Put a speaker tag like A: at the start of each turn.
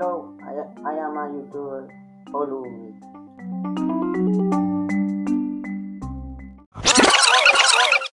A: Hello, I, I am a YouTuber. Follow me.